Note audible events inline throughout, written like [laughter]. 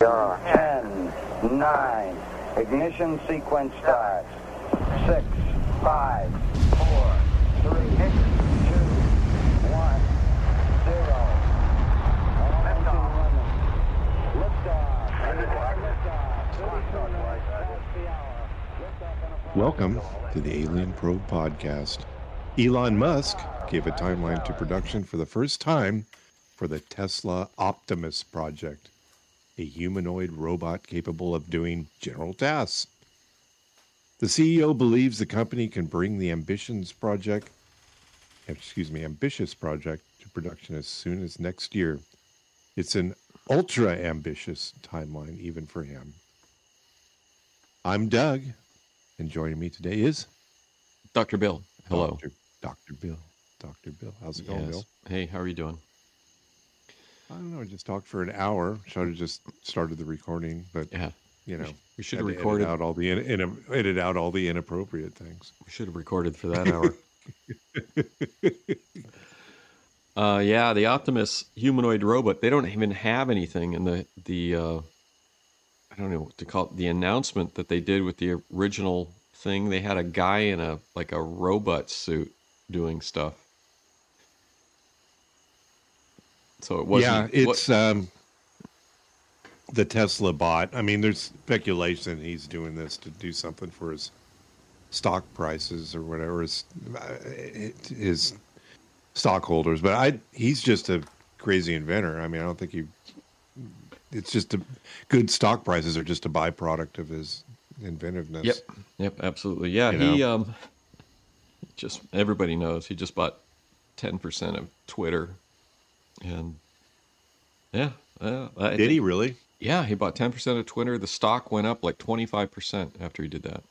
Ten, nine, ignition sequence starts. Six, five, four, three, two, one, zero. All engine running. Liftoff. Liftoff. Thirty-two minutes past the hour. Liftoff on Welcome to the Alien Probe podcast. Elon Musk gave a timeline to production for the first time for the Tesla Optimus project, a humanoid robot capable of doing general tasks. The CEO believes the company can bring the Ambitions project, excuse me, ambitious project to production as soon as next year. It's an ultra ambitious timeline even for him. I'm Doug, and joining me today is Dr. Bill. Hello. Dr. Dr. Bill. Dr. Bill. How's it going, Bill? Hey, how are you doing? I don't know. I just talked for an hour. Should have just started the recording, but Yeah. you know, We should have recorded. out all the in, in, edit out all the inappropriate things. We should have recorded for that hour. [laughs] uh, yeah, the Optimus humanoid robot. They don't even have anything in the the. Uh, I don't know what to call it. The announcement that they did with the original thing. They had a guy in a like a robot suit doing stuff. So it wasn't. yeah, what- it's um, the Tesla bot. I mean, there's speculation he's doing this to do something for his stock prices or whatever his uh, his stockholders. But I, he's just a crazy inventor. I mean, I don't think he. It's just a good stock prices are just a byproduct of his inventiveness. Yep. Yep. Absolutely. Yeah. You he um, just everybody knows he just bought ten percent of Twitter, and yeah, uh, I Did think- he really? Yeah, he bought ten percent of Twitter. The stock went up like twenty five percent after he did that.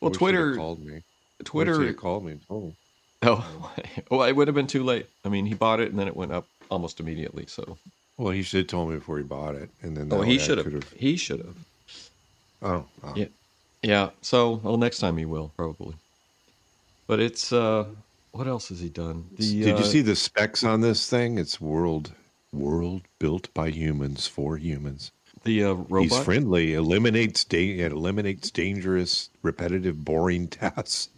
Well, Wish he'd have Twitter, called me. Twitter. called me. me. Oh, [laughs] well, it would have been too late. I mean, he bought it and then it went up almost immediately. So, Well, he should have told me before he bought it, and then oh, he should have. He should have. Oh, oh. Yeah. Yeah. So, well, next time he will probably. But it's uh, what else has he done? The, Did you uh, see the specs on this thing? It's world world built by humans for humans. the uh, He's friendly, eliminates da- it eliminates dangerous, repetitive, boring [laughs] tasks.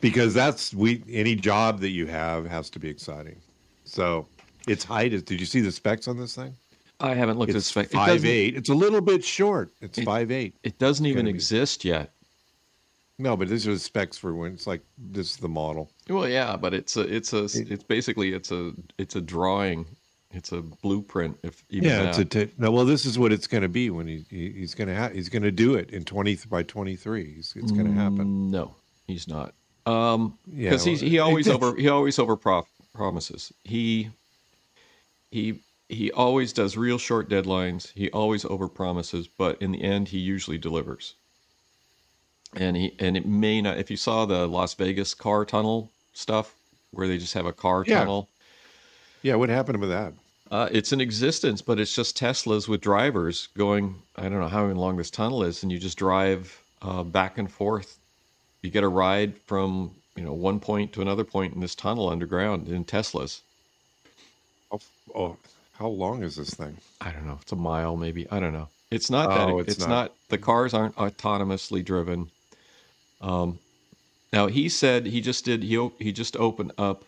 because that's we any job that you have has to be exciting. So its height is. Did you see the specs on this thing? I haven't looked at It's spec. It five doesn't, eight. It's a little bit short. It's It- five eight. it doesn't even exist yet. No, but these are the specs for when it's like this is the model. Well, yeah, but it's a, it's a, It- it's basically it's a, it's a drawing, it's a blueprint. If even Yeah, that. it's a t- no. Well, this is what it's going to be when he, he he's going to ha- he's going to do it in twenty by twenty three. It's, it's going to happen. Mm, No, he's not. Um, Yeah, because he's well, [laughs] he always over he always over promises. He he he always does real short deadlines. He always over promises, but in the end, he usually delivers. And he and it may not. If you saw the Las Vegas car tunnel stuff, where they just have a car Yeah. tunnel, Yeah, what happened with that? uh, it's in existence, but it's just Teslas with drivers going. I don't know how long this tunnel is, and you just drive uh, back and forth. You get a ride from you know one point to another point in this tunnel underground in Teslas. Oh, oh, how long is this thing? I don't know. It's a mile, maybe. I don't know. It's not that. Oh, it's it's not. not. The cars aren't autonomously driven. Um, now he said he just did. He he just opened up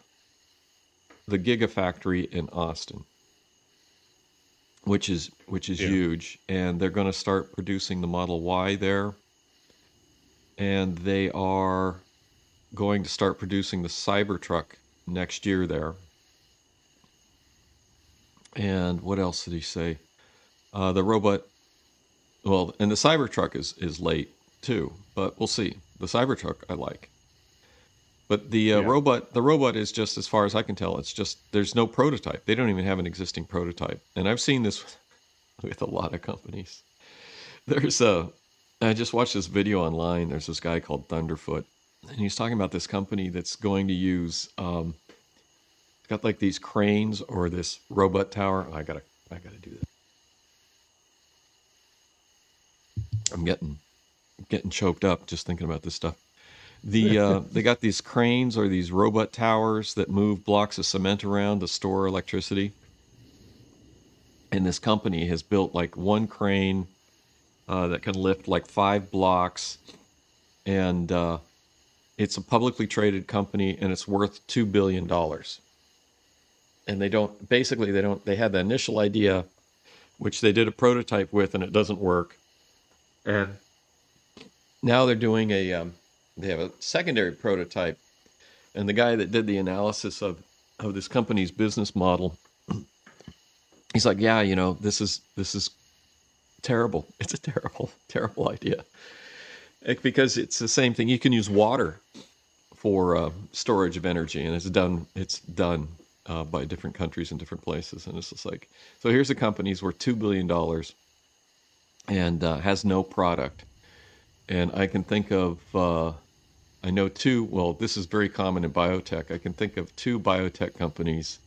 the Gigafactory in Austin, which is which is Yeah. huge, and they're going to start producing the Model Y there, and they are going to start producing the Cybertruck next year there. And what else did he say? Uh, the robot, well, and the Cybertruck is is late too, but we'll see. The Cybertruck I like, but the uh, Yeah. robot, the robot is just as far as I can tell, it's just there's no prototype. They don't even have an existing prototype, and I've seen this [laughs] with a lot of companies. There's a, I just watched this video online. There's this guy called Thunderfoot, and he's talking about this company that's going to use um, got like these cranes or this robot tower. I gotta, I gotta do that. I'm getting, getting choked up just thinking about this stuff. The [laughs] uh, they got these cranes or these robot towers that move blocks of cement around to store electricity. and this company has built like one crane uh, that can lift like five blocks, and uh, it's a publicly traded company, and it's worth two billion dollars. And they don't basically they don't they had the initial idea, which they did a prototype with, and it doesn't work, and now they're doing a um, they have a secondary prototype, and the guy that did the analysis of of this company's business model [clears throat] he's like, yeah, you know, this is this is terrible. [laughs] It's a terrible, terrible idea because it's the same thing. You can use water for uh, storage of energy, and it's done. It's done uh, by different countries in different places, and it's just like so. Here's a company's worth two billion dollars and uh, has no product, and I can think of. Uh, I know two. Well, this is very common in biotech. I can think of two biotech companies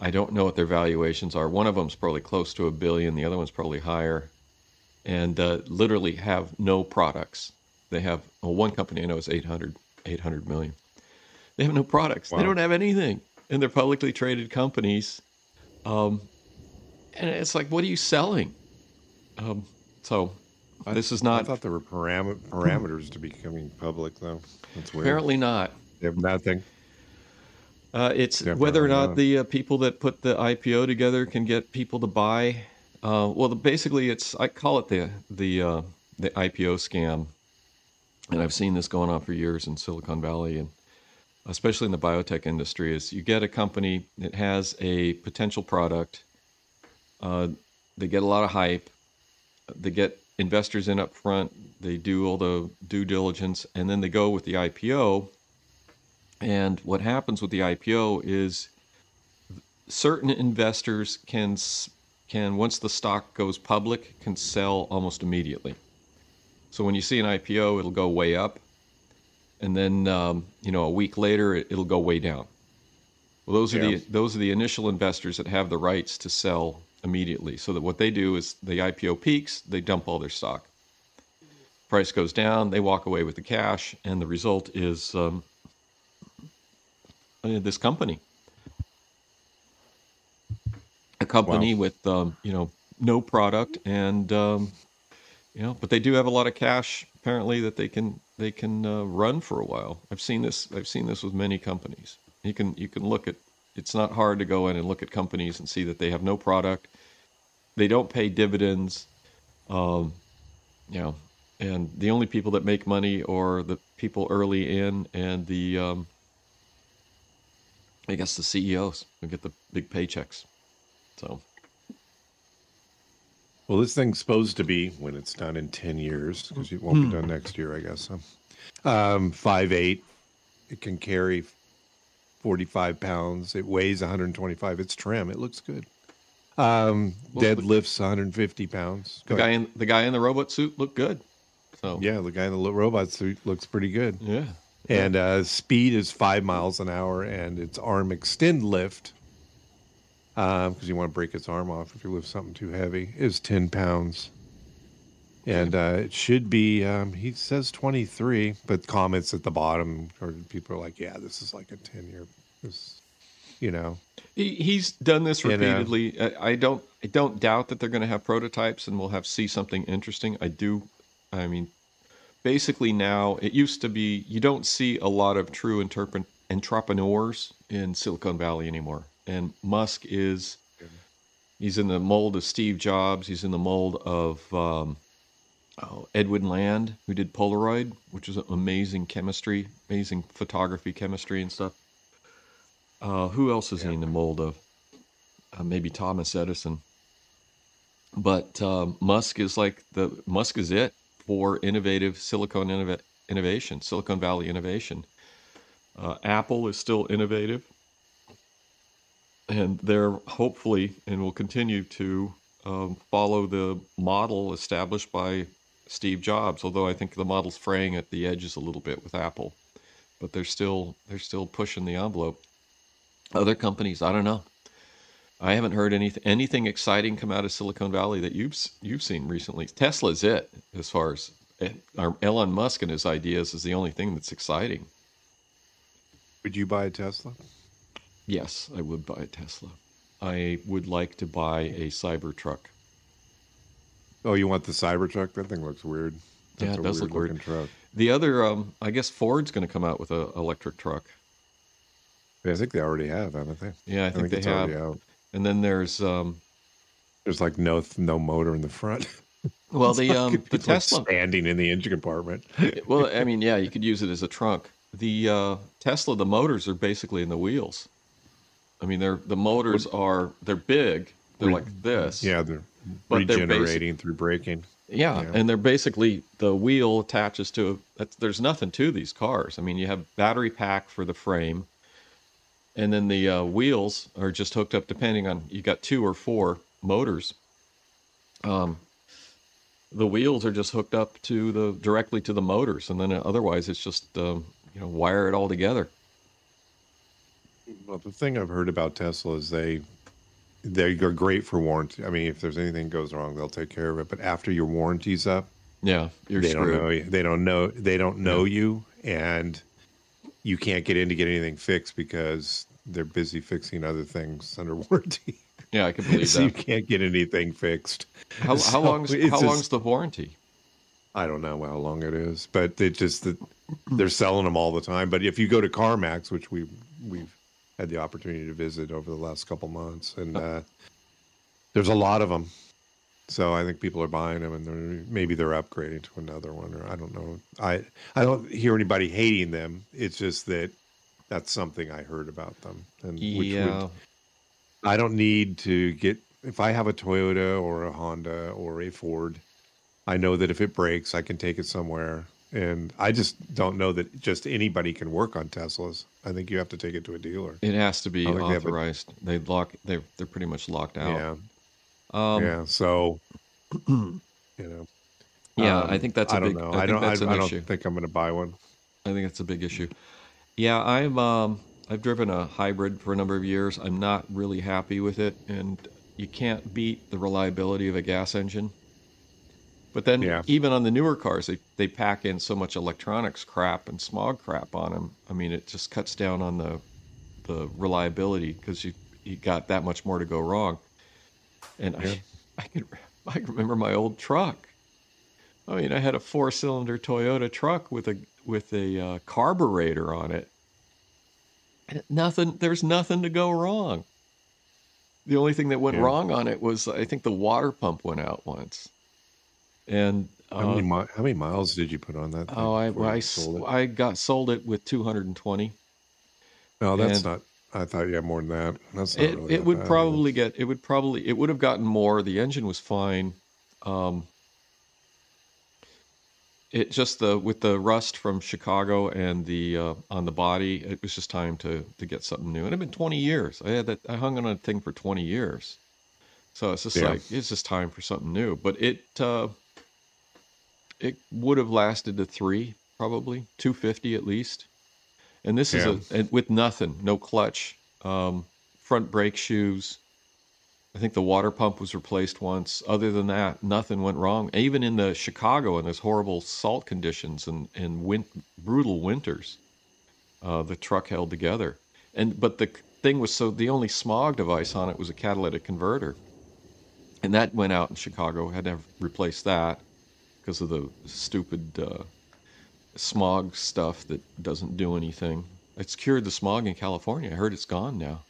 I don't know what their valuations are. One of them's probably close to a billion. The other one's probably higher, and uh, literally have no products. They have well, one company I know is 800, 800 million. They have no products. Wow. They don't have anything, and they're publicly traded companies. Um, and it's like, what are you selling? Um, so I, this is not. I thought there were param- parameters to becoming public, though. That's weird. Apparently not. They have nothing. Uh, it's Definitely whether or not, not, the uh, people that put the IPO together can get people to buy. Uh, well, the, basically, it's I call it the the uh, the IPO scam, and I've seen this going on for years in Silicon Valley and especially in the biotech industry. Is you get a company that has a potential product, uh, they get a lot of hype, they get investors in up front, they do all the due diligence, and then they go with the IPO and what happens with the IPO is certain investors can can once the stock goes public can sell almost immediately. So when you see an IPO, it'll go way up, and then um, you know a week later it, will go way down. Well, those are yeah. the those are the initial investors that have the rights to sell immediately. So that what they do is the IPO peaks, they dump all their stock. Price goes down, they walk away with the cash, and the result is um, uh, this company. A company wow. with um, you know no product and um, you know, but they do have a lot of cash apparently that they can they can uh, run for a while. I've seen this. I've seen this with many companies. You can you can look at. It's not hard to go in and look at companies and see that they have no product. They don't pay dividends. Um, you know, and the only people that make money are the people early in and the um, I guess the CEOs who get the big paychecks. So. Well, this thing's supposed to be when it's done in ten years because it won't be hmm. done next year, I guess. Um, five eight, it can carry forty five pounds. It weighs one hundred and twenty five. It's trim. It looks good. Um, well, deadlifts one hundred and fifty pounds. Go the guy in the guy in the robot suit looked good. So yeah, the guy in the robot suit looks pretty good. Yeah, and uh, speed is five miles an hour, and its arm extend lift, because um, you want to break its arm off if you lift something too heavy, is ten pounds. And uh, it should be, um, he says 23, but comments at the bottom, or people are like, yeah, this is like a 10 year, this, you know. He, he's done this repeatedly. And, uh, I don't, I don't doubt that they're going to have prototypes and we'll have see something interesting. I do, I mean, basically now it used to be you don't see a lot of true interpret, entrepreneurs in Silicon Valley anymore. And Musk is he's in the mold of Steve Jobs. He's in the mold of um, oh, Edwin Land, who did Polaroid, which is amazing chemistry, amazing photography, chemistry, and stuff. Uh, who else is yeah. he in the mold of? Uh, maybe Thomas Edison. But uh, Musk is like the Musk is it for innovative silicon innov- innovation, Silicon Valley innovation. Uh, Apple is still innovative, and they're hopefully and will continue to um, follow the model established by Steve Jobs. Although I think the model's fraying at the edges a little bit with Apple, but they're still they're still pushing the envelope. Other companies, I don't know. I haven't heard anything anything exciting come out of Silicon Valley that you've you've seen recently. Tesla's it as far as eh, Elon Musk and his ideas is the only thing that's exciting. Would you buy a Tesla? Yes, I would buy a Tesla. I would like to buy a Cybertruck. Oh, you want the Cybertruck? That thing looks weird. Yeah, That's it a does look weird. Truck. The other, um, I guess Ford's going to come out with an electric truck. Yeah, I think they already have, haven't they? Yeah, I think, they it's have. out. And then there's, um, There's like no no motor in the front. [laughs] well, the [laughs] um, the It's like standing in the engine compartment. [laughs] well, I mean, yeah, you could use it as a trunk. The uh, Tesla, the motors are basically in the wheels. I mean, they're the motors are they're big. They're like this. Yeah, they're But they're basic- through braking. Yeah, Yeah. and they're basically the wheel attaches to. That's, there's nothing to these cars. I mean, you have battery pack for the frame, and then the uh, wheels are just hooked up depending on you got two or four motors. Um, the wheels are just hooked up to the directly to the motors, and then otherwise it's just um, you know wire it all together. Well, the thing I've heard about Tesla is they they're great for warranty. I mean, if there's anything goes wrong, they'll take care of it. But after your warranty's up, Yeah, you're they screwed. don't know you. They don't know. They don't know you, and you can't get in to get anything fixed because they're busy fixing other things under [laughs] warranty. Yeah, I can believe so you can't get anything fixed. How, So how long's how just- long's the warranty? I don't know how long it is, but they just that they're selling them all the time. But if you go to CarMax, which we we've had the opportunity to visit over the last couple months, and uh, there's a lot of them. So I think people are buying them, and they're, maybe they're upgrading to another one, or I don't know. I I don't hear anybody hating them. It's just that that's something I heard about them, and which Yeah, would, I don't need to get if I have a Toyota or a Honda or a Ford, I know that if it breaks, I can take it somewhere. And I just don't know that just anybody can work on Teslas. I think you have to take it to a dealer. it has to be think they a- authorized. They lock. They they're pretty much locked out. Yeah. Um, yeah. So, [clears throat] you know. Yeah, um, I think that's a I don't big- know. I I, don't. I, I don't issue. think I'm going to buy one. I think that's a big issue. Yeah, I'm. Um, I've driven a hybrid for a number of years. I'm not really happy with it, and you can't beat the reliability of a gas engine. But then, Yeah. even on the newer cars, they they pack in so much electronics crap and smog crap on them. I mean, it just cuts down on the the reliability because you you got that much more to go wrong. And Yeah. I [laughs] I can I remember my old truck. I mean, I had a four cylinder Toyota truck with a with a uh, carburetor on it. And nothing there's nothing to go wrong. The only thing that went Yeah. wrong on it was I think the water pump went out once. And How, uh, many, mi- how many miles did you put on that? thing oh, I I, sold it? I got sold it with 220. No, that's and- not. I thought you had more than that. That's not It really it would bad. probably get it would probably it would have gotten more. The engine was fine. Um, it just the with the rust from Chicago and the uh, on the body, it was just time to to get something new. And it had been 20 years. I had that I hung on a thing for 20 years. So it's just Yeah. like it's just time for something new. But it uh, it would have lasted to three probably 250 at least. And this Yeah. is a and with nothing, no clutch, um, front brake shoes. I think the water pump was replaced once. Other than that, nothing went wrong. Even in the Chicago in those horrible salt conditions and and win- brutal winters, uh, the truck held together. And but the thing was so the only smog device on it was a catalytic converter, and that went out in Chicago. Had to have replaced that because of the stupid uh, smog stuff that doesn't do anything. It's cured the smog in California. I heard it's gone now.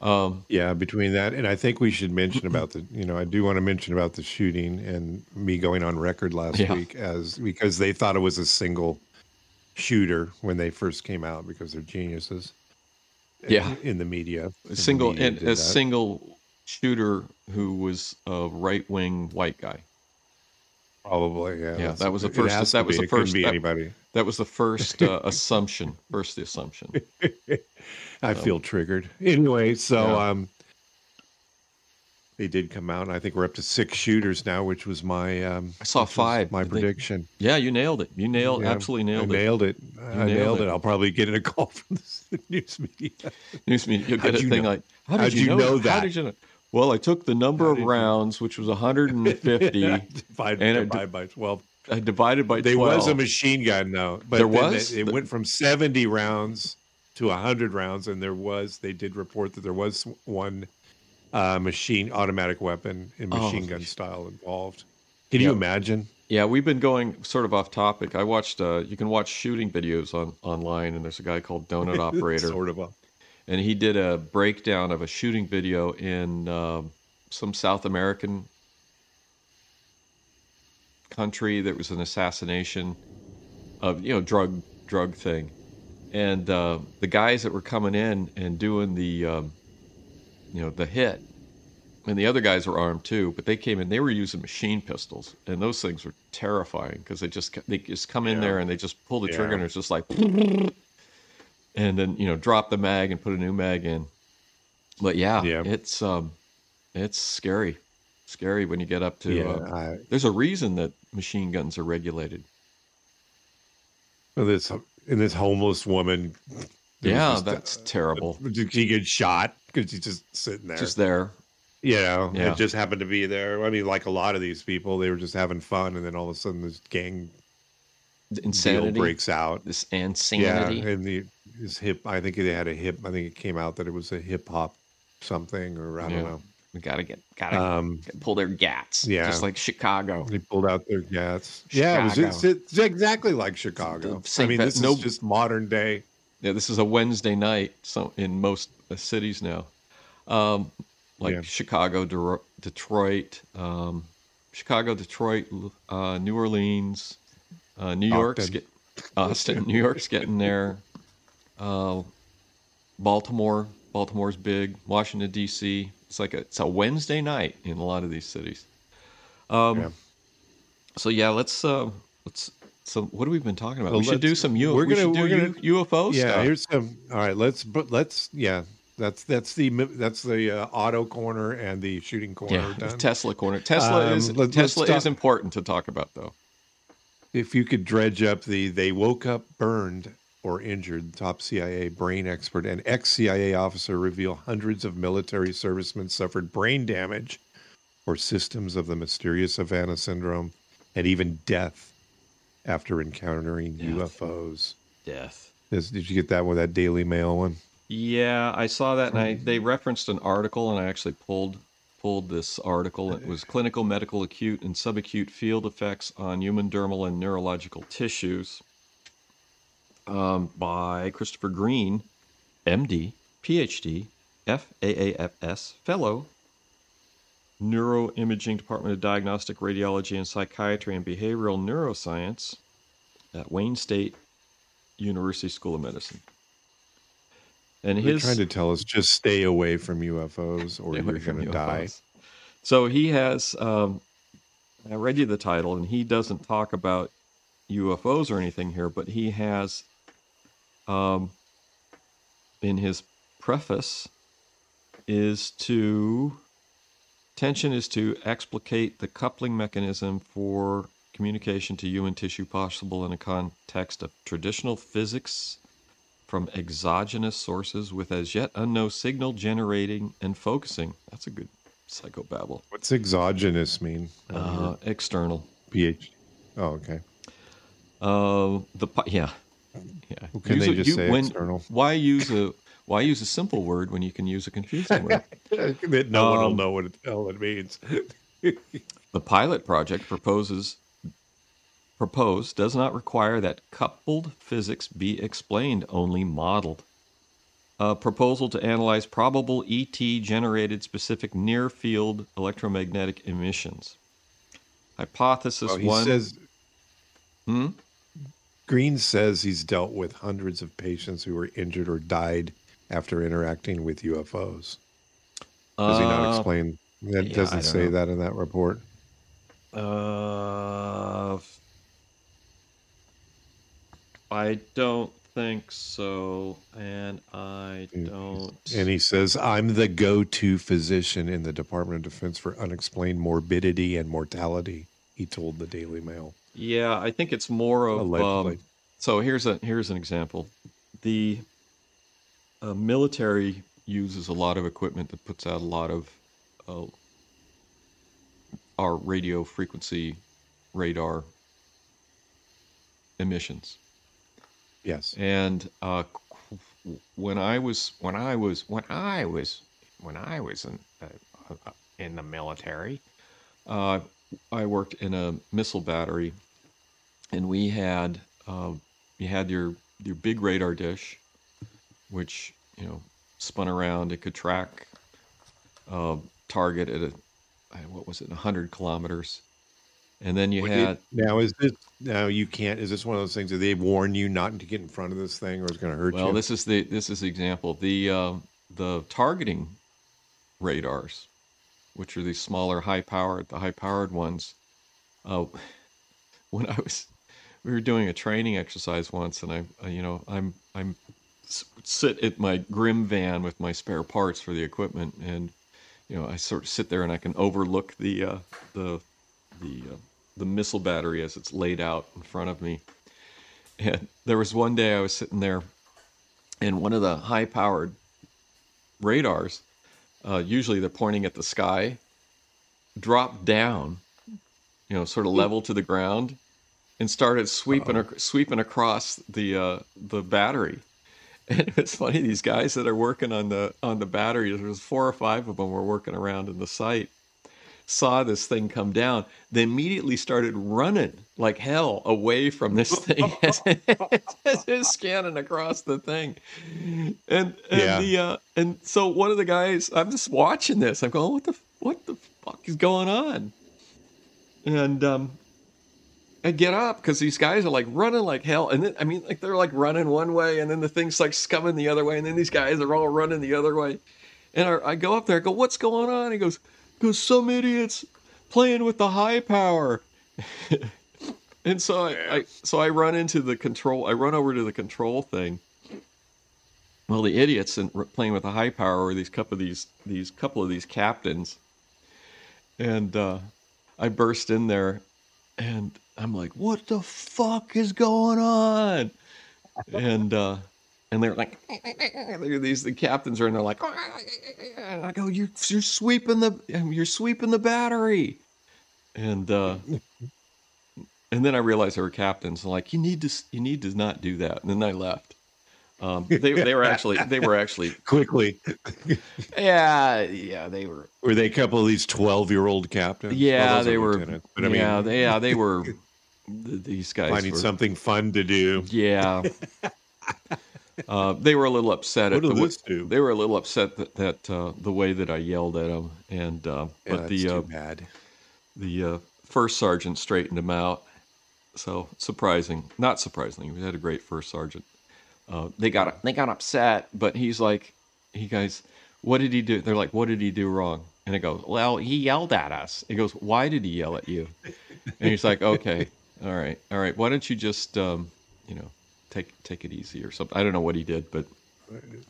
Um, Yeah, between that and I think we should mention [clears throat] about the you know I do want to mention about the shooting and me going on record last Yeah. week as because they thought it was a single shooter when they first came out because they're geniuses. Yeah. in the media, a single media and a that. single shooter who was a right wing white guy. Probably yeah. Yeah, that was the first- that was the first- be that- anybody. That was the first uh, [laughs] assumption. First the assumption. [laughs] I feel triggered. Anyway, so Yeah. um they did come out and I think we're up to six shooters now, which was my um I saw five. my I think- prediction. Yeah, you nailed it. You nailed Yeah, absolutely nailed I it. nailed it. I nailed nailed it. it. I'll probably get a [laughs] call from the news media. News media, you'll How'd get a you thing know- like, "How did how'd you, you know, know How that? did you know? Well, I took the number of rounds, which was 150, divide, And [laughs] it- divide by twelve. I divided by There 12. was a machine gun though, but There was? It, it went from seventy rounds to 100 rounds. And there was, they did report that there was one uh, machine automatic weapon in Oh. machine gun style involved. Can you imagine? Yeah, we've been going sort of off topic. I watched. Uh, you can watch shooting videos on online, and there's a guy called Donut [laughs] Operator, sort of a. and he did a breakdown of a shooting video in um some South American country that was an assassination of you know drug drug thing, and uh, the guys that were coming in and doing the um, you know the hit, and the other guys were armed too, but they came in. They were using machine pistols, and those things were terrifying because they just they just come in Yeah. there and they just pull the trigger, and it's just like, and then you know drop the mag and put a new mag in. But yeah, Yeah. it's um, it's scary, scary when you get up to. Yeah, uh, I, there's a reason that machine guns are regulated. And this and this homeless woman. Yeah, just, that's uh, terrible. She gets shot because she's just sitting there. Just there. you know, Yeah. it just happened to be there. I mean, like a lot of these people, they were just having fun, and then all of a sudden, this gang Insanity. deal breaks out. This insanity, Yeah, insanity. and the his hip. I think they had a hip. I think it came out that it was a hip hop something, or I don't know. We gotta get gotta Um, pull their gats. yeah. Just like Chicago. they pulled out their gas. Yeah, it was it's, it's exactly like Chicago. I mean, this no- is just modern day. Yeah, this is a Wednesday night. So in most uh, cities now, um, like Yeah. Chicago, Dero- Detroit, um, Chicago, Detroit, uh, New Orleans, uh, New York's get Austin, New York's getting there. Uh, Baltimore, Baltimore's big. Washington D.C. It's like a, it's a Wednesday night in a lot of these cities. Um, Yeah. So yeah, let's uh, let's. So what have we been talking about? Well, we should do some U. we're we gonna- we're gonna- UFO yeah, stuff. here's some. All right, let's. But let's. Yeah, that's that's the that's the uh, auto corner and the shooting corner Yeah. Tesla corner. Tesla Um, is let- Tesla is important to talk about though. if you could dredge up the they woke up burned or injured top cia brain expert and ex-cia officer reveal hundreds of military servicemen suffered brain damage or systems of the mysterious havana syndrome and even death after encountering Death. ufos Death. Is- did you get that with that daily mail one Yeah, I saw that, and I they referenced an article, and I actually pulled pulled this article. It was clinical, medical, acute, and subacute field effects on human dermal and neurological tissues um, by Christopher Green, MD, PhD, FAAFS fellow, Neuroimaging Department of Diagnostic Radiology and Psychiatry and Behavioral Neuroscience at Wayne State University School of Medicine. And they're his trying to tell us just stay away from ufos or you're going to die So he has. Um, I read you the title, and he doesn't talk about UFOs or anything here, but he has, um, in his preface, is to tension is to explicate the coupling mechanism for communication to human tissue possible in a context of traditional physics from exogenous sources with as yet unknown signal generating and focusing. That's a good psychobabble. what's exogenous mean Uh, external. ph oh okay Uh, the yeah, yeah. Well, can they just say external? Why use a why use a simple word when you can use a confusing word? [laughs] that no one will Um, know what the hell it means [laughs] The pilot project proposes proposed does not require that coupled physics be explained, only modeled. A proposal to analyze probable ET generated specific near field electromagnetic emissions. Hypothesis Well, he one. says Hmm? Green says he's dealt with hundreds of patients who were injured or died after interacting with UFOs. Does he not Uh, explain? That yeah, doesn't say know. that in that report. Uh, I don't think so, and I don't. And he says, I'm the go to physician in the Department of Defense for unexplained morbidity and mortality, he told the Daily Mail. Yeah, I think it's more of. Um, so here's a here's an example. The uh, military uses a lot of equipment that puts out a lot of uh, our radio frequency radar emissions. Yes. And uh, when I was when I was when I was when I was in uh, in the military, uh, I worked in a missile battery, and we had uh, you had your your big radar dish, which you know spun around. It could track uh, target at a what was it, 100 kilometers. And then you Would had now is this now you can't is this one of those things that they warn you not to get in front of this thing or it's going to hurt well, you? Well, this is the this is the example. The uh, the targeting radars, which are these smaller, high powered, the high powered ones. Uh, [laughs] when I was, we were doing a training exercise once, and I, you know, I'm I'm sit at my Grim van with my spare parts for the equipment, and you know, I sort of sit there and I can overlook the uh, the the uh, the missile battery as it's laid out in front of me. And there was one day I was sitting there, and one of the high powered radars, uh, usually they're pointing at the sky, dropped down, you know, sort of level to the ground, and started sweeping ac- sweeping across the uh, the battery. [laughs] And it's funny these guys that are working on the on the battery. There's four or five of them were working around in the site. Saw this thing come down. They immediately started running like hell away from this [laughs] thing as, as it's scanning across the thing. And and Yeah. the uh, and so one of the guys, I'm just watching this. I'm going, what the what the fuck is going on? And um, I get up because these guys are like running like hell, and then I mean, like they're like running one way, and then the thing's like scumming the other way, and then these guys are all running the other way. And I, I go up there, I go, "What's going on?" He goes, "Goes some idiots playing with the high power." [laughs] and so I, I, so I run into the control. I run over to the control thing. Well, the idiots and playing with the high power were these couple of these these couple of these captains, and uh, I burst in there, and I'm like, "What the fuck is going on?" And uh, and they're like, [laughs] they're these the captains are in there like, and I go, "You're you're sweeping the you're sweeping the battery," and uh, [laughs] and then I realized they were captains. I'm like, "You need to you need to not do that." And then I left. Um, they they were actually they were actually [laughs] Quickly, yeah yeah they were were they a couple of these twelve-year-old captains? yeah Well, they were But I mean, yeah they, yeah they were th- these guys finding were, something fun to do. Yeah. [laughs] uh, they were a little upset What at the this do? they were a little upset that, that uh, the way that I yelled at them, and uh, Yeah, but the uh, bad. the uh, first sergeant straightened him out. So surprising, not surprisingly, we had a great first sergeant. Uh, they got they got upset, but he's like, he guys, what did he do? They're like, what did he do wrong? And I goes, well, he yelled at us. He goes, why did he yell at you? And he's like, okay, all right, all right. Why don't you just, um, you know, take take it easy or something? I don't know what he did, but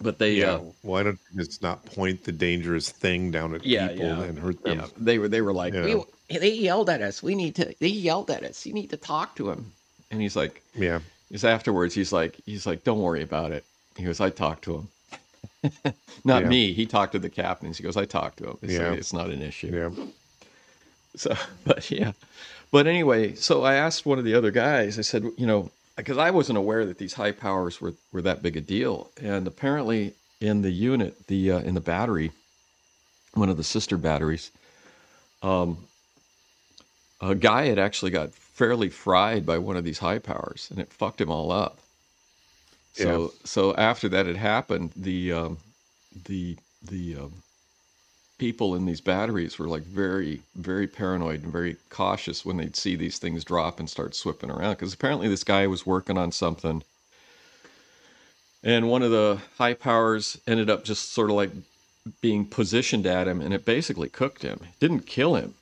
but they, Yeah, uh, why don't you just not point the dangerous thing down at Yeah, people yeah. and hurt them? yeah, they were they were like, Yeah. we, they yelled at us. We need to. They yelled at us. You need to talk to him. And he's like, Yeah, Because afterwards, he's like, he's like, don't worry about it. He goes, I talked to him. [laughs] not Yeah. me. He talked to the captains. He goes, I talked to him. It's, Yeah. like, it's not an issue. yeah. So, [laughs] but yeah. But anyway, so I asked one of the other guys, I said, you know, because I wasn't aware that these high powers were, were that big a deal. And apparently in the unit, the uh, in the battery, one of the sister batteries, um, a guy had actually got fairly fried by one of these high powers and it fucked him all up. So so after that had happened, the um, the the um, people in these batteries were like very very paranoid and very cautious when they'd see these things drop and start swipping around because apparently this guy was working on something. And one of the high powers ended up just sort of like being positioned at him and it basically cooked him. It didn't kill him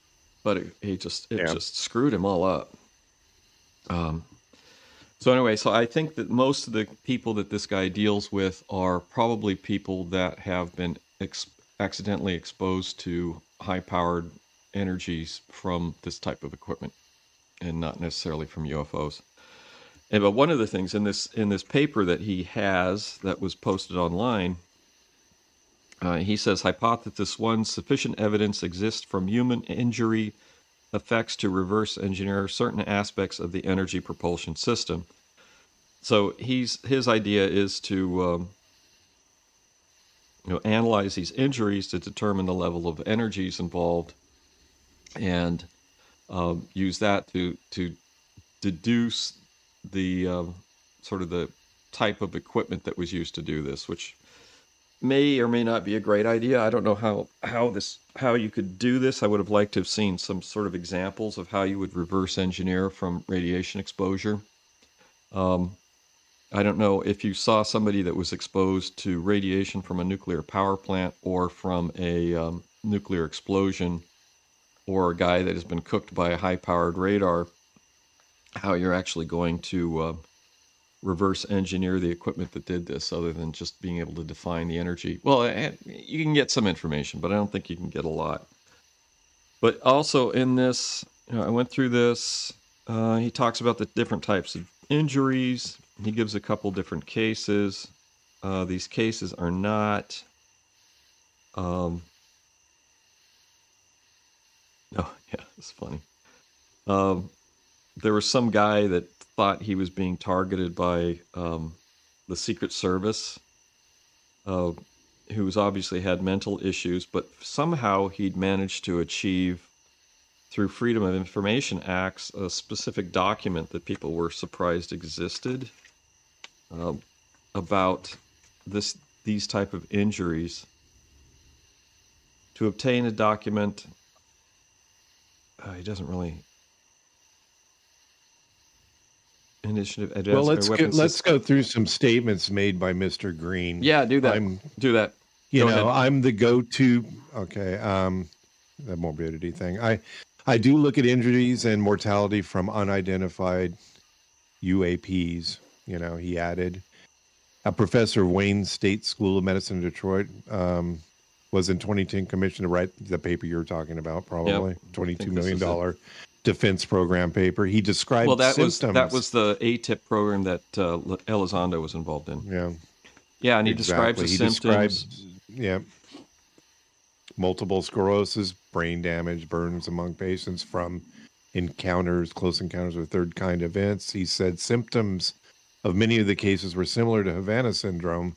but it, he just it Yeah. just screwed him all up. Um so anyway so i think that most of the people that this guy deals with are probably people that have been ex- accidentally exposed to high powered energies from this type of equipment and not necessarily from ufos and but one of the things in this in this paper that he has that was posted online, uh, he says hypothesis one: sufficient evidence exists from human injury effects to reverse engineer certain aspects of the energy propulsion system. So he's his idea is to um, you know analyze these injuries to determine the level of energies involved, and um, use that to to deduce the um, sort of the type of equipment that was used to do this, which may or may not be a great idea. I don't know how how this how you could do this. I would have liked to have seen some sort of examples of how you would reverse engineer from radiation exposure. Um, I don't know if you saw somebody that was exposed to radiation from a nuclear power plant or from a um, nuclear explosion, or a guy that has been cooked by a high-powered radar. How you're actually going to uh, reverse engineer the equipment that did this other than just being able to define the energy. Well, you can get some information, but I don't think you can get a lot. But also in this, you know, I went through this. Uh, he talks about the different types of injuries. He gives a couple different cases. Uh, these cases are not. Um, [laughs] oh, yeah, it's funny. Um, there was some guy that thought he was being targeted by um, the Secret Service, uh, who's obviously had mental issues, but somehow he'd managed to achieve, through Freedom of Information Acts, a specific document that people were surprised existed uh, about this these type of injuries. To obtain a document, uh, he doesn't really initiative advanced Well, let's go, let's system. go through some statements made by Mr. Green. Yeah, do that. I'm do that. you Go know ahead. i'm the go-to okay um the morbidity thing i i do look at injuries and mortality from unidentified uaps you know he added a professor of wayne state school of medicine in detroit um was in 2010 commissioned to write the paper you're talking about probably. I 22 think this million dollar defense program paper. He described Well, that was symptoms. that was the ATIP program that uh, Elizondo was involved in. yeah. Yeah, and he describes the he symptoms. describes yeah multiple sclerosis brain damage burns among patients from encounters close encounters with third kind events. He said symptoms of many of the cases were similar to havana syndrome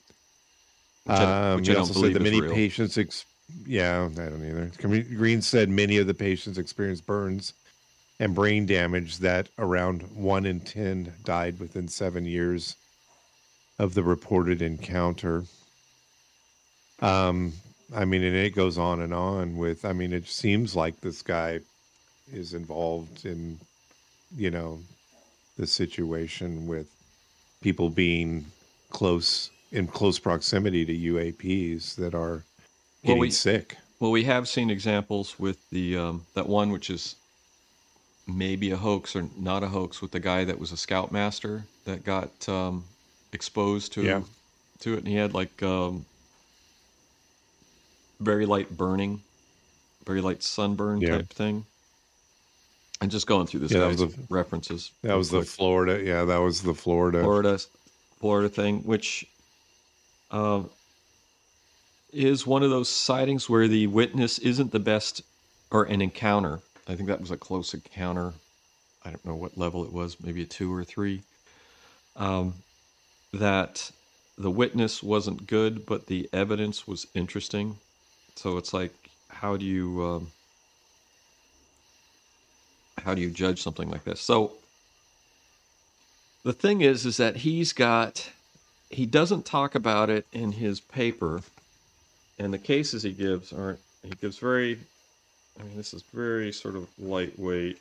Which I- um, he I also said that many real. patients ex- yeah i don't either green said many of the patients experienced burns and brain damage that around one in ten died within seven years of the reported encounter. Um, I mean, and it goes on and on with. I mean, it seems like this guy is involved in, you know, the situation with people being close in close proximity to UAPs that are getting we- sick. Well, we have seen examples with the um, that one which is maybe a hoax or not a hoax with the guy that was a scoutmaster that got um, exposed to Yeah. to it, and he had like um, very light burning, very light sunburn Yeah. type thing. And just going through this Yeah, that was the- references. That was the. Florida. Yeah, that was the Florida. Florida Florida thing, which uh, is one of those sightings where the witness isn't the best, or an encounter. I think that was a close encounter. I don't know what level it was, maybe a two or three. Um, that the witness wasn't good, but the evidence was interesting. So it's like, how do you um, how do you judge something like this? So the thing is is that he's got he doesn't talk about it in his paper and the cases he gives aren't he gives very i mean this is very sort of lightweight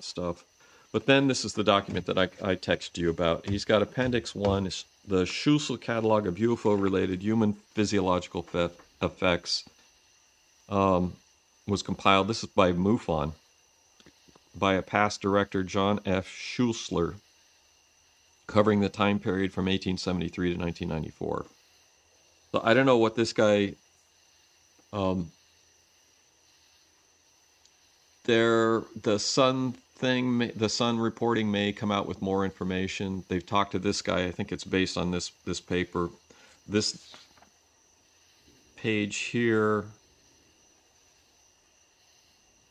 stuff. But then this is the document that i, I texted you about. He's got appendix one the Schuessler catalog of ufo related human physiological fe- effects um, was compiled. This is by mufon by a past director john f Schuessler covering the time period from 1873 to 1994. So I don't know what this guy. Um, there, the Sun thing, the Sun reporting may come out with more information. They've talked to this guy. I think it's based on this this paper. This page here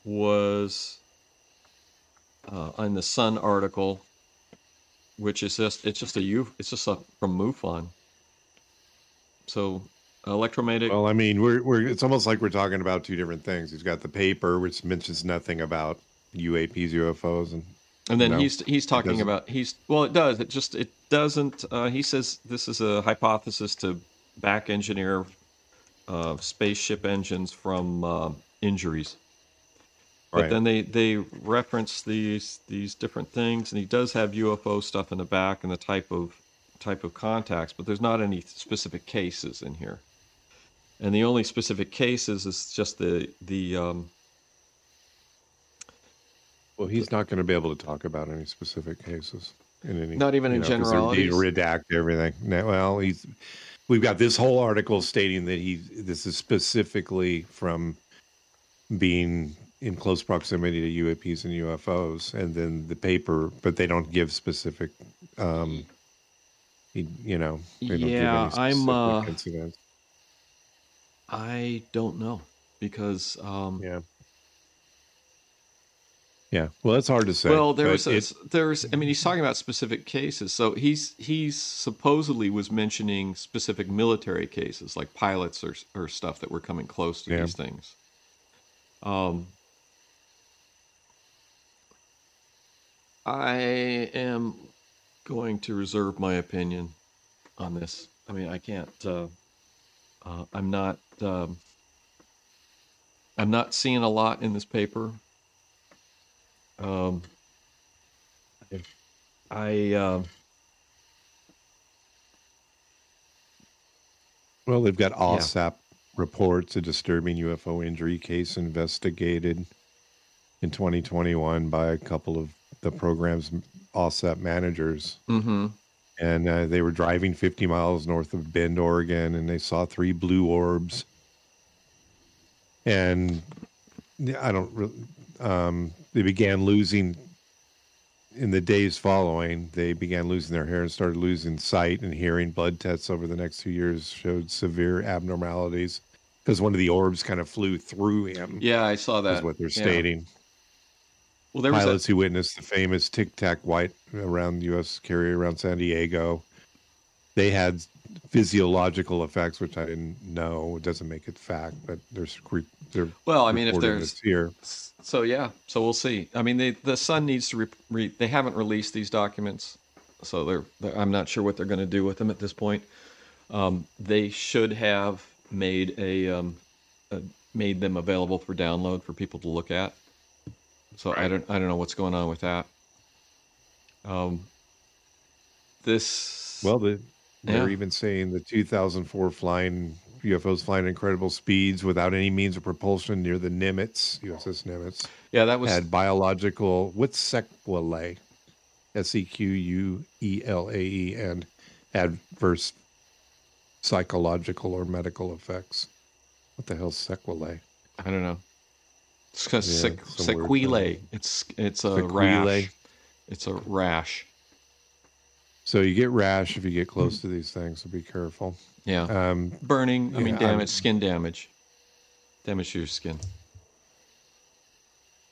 was uh, on the Sun article which is just it's just a U it's just a from MUFON. So electromagnetic. Well, I mean, we're we're it's almost like we're talking about two different things. He's got the paper, which mentions nothing about UAPs, UFOs, and And then No, he's he's talking about he's well it does it just it doesn't uh, he says this is a hypothesis to back engineer uh, spaceship engines from uh, injuries. But Right. then they they reference these these different things, and he does have UFO stuff in the back and the type of type of contacts, but there's not any specific cases in here. And the only specific cases is just the the um, well, he's not going to be able to talk about any specific cases in any. Not even in they generalities? redact everything. No, well, he's. We've got this whole article stating that he. This is specifically from being in close proximity to UAPs and UFOs, and then the paper, but they don't give specific. Um, you know, they don't Yeah, give I'm, any uh, incidents. I don't know because um, Yeah. Yeah. Well, that's hard to say. Well, there was a, it- there's I mean he's talking about specific cases. So he's he's supposedly was mentioning specific military cases like pilots or or stuff that were coming close to Yeah. these things. Um I am going to reserve my opinion on this. I mean, I can't uh, uh, I'm not um, I'm not seeing a lot in this paper. Um, I um Well, they've got OSAP reports a disturbing UFO injury case investigated in 2021 by a couple of the program's OSAP managers. hmm And uh, they were driving 50 miles north of Bend, Oregon, and they saw three blue orbs. And I don't, re- um, they began losing in the days following, they began losing their hair and started losing sight and hearing. Blood tests over the next two years showed severe abnormalities because one of the orbs kind of flew through him. Yeah, I saw that. is what they're Yeah. stating. Well, there was Pilots who witnessed the famous Tic Tac white around the U.S. carrier around San Diego, they had physiological effects, which I didn't know. It doesn't make it fact, but there's they're well. I mean, if there's here. so, yeah. So we'll see. I mean, they, the Sun needs to. Re, re, they haven't released these documents, so they're. they're I'm not sure what they're going to do with them at this point. Um, they should have made a, um, a made them available for download for people to look at. So I don't. I don't know what's going on with that. Um. This. Well, the, they're Yeah. even saying the 2004 flying UFOs flying incredible speeds without any means of propulsion near the Nimitz USS Nimitz yeah, that was had biological what's sequelae, S E Q U E L A E, and adverse psychological or medical effects. What the hell's sequelae? I don't know. It's Yeah, weird sequelae. It's it's a Sequelae. rash. It's a rash. So you get rash if you get close to these things, so be careful. Yeah, Um, burning. I mean, damage, I'm- skin damage, damage to your skin.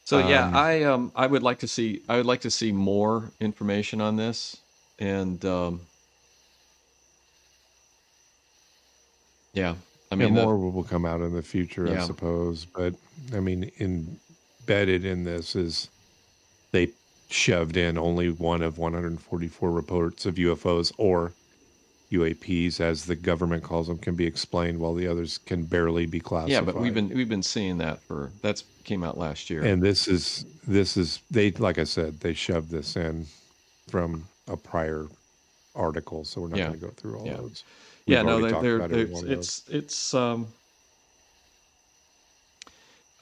So yeah, Um, I um I would like to see I would like to see more information on this, and um, yeah, I mean the- more will come out in the future, Yeah. I suppose. But I mean, embedded in this is they shoved in only one of 144 reports of UFOs or UAPs, as the government calls them, can be explained, while the others can barely be classified. yeah, but we've been we've been seeing that for that's came out last year. And this is this is they like I said, they shoved this in from a prior article, so we're not Yeah. going to go through all Yeah. those. Yeah, no, they're, they're, about they're- one of those. it's it's um.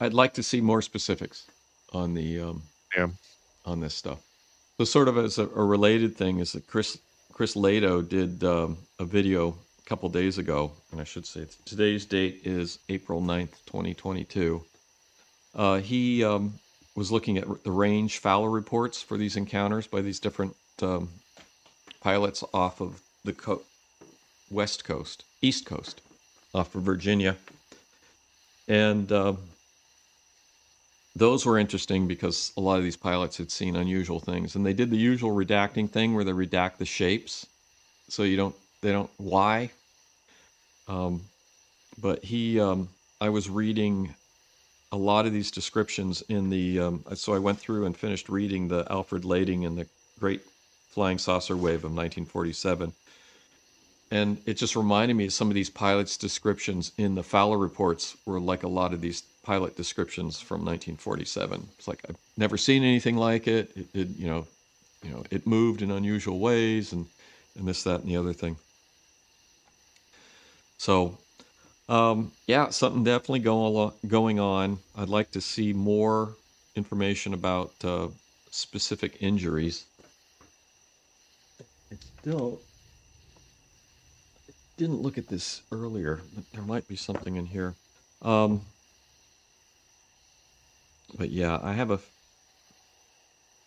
I'd like to see more specifics on the um, Yeah. on this stuff. So, sort of as a, a related thing is that Chris Chris Lehto did um, a video a couple days ago, and I should say it's- today's date is April 9th, 2022. Uh, he um, was looking at the range fouler reports for these encounters by these different um, pilots off of the co- west coast, east coast, off of Virginia, and um, those were interesting because a lot of these pilots had seen unusual things, and they did the usual redacting thing where they redact the shapes, so you don't they don't why. Um, but he, um, I was reading a lot of these descriptions in the. Um, so I went through and finished reading the Alfred Loedding and the Great Flying Saucer Wave of 1947. And it just reminded me of some of these pilots' descriptions in the fouler reports were like a lot of these pilot descriptions from 1947. It's like I've never seen anything like it. It, you know, you know, it moved in unusual ways, and and this, that, and the other thing. So, um, yeah, something definitely going going on. I'd like to see more information about uh, specific injuries. It's still didn't look at this earlier, but there might be something in here. Um, but yeah, I have a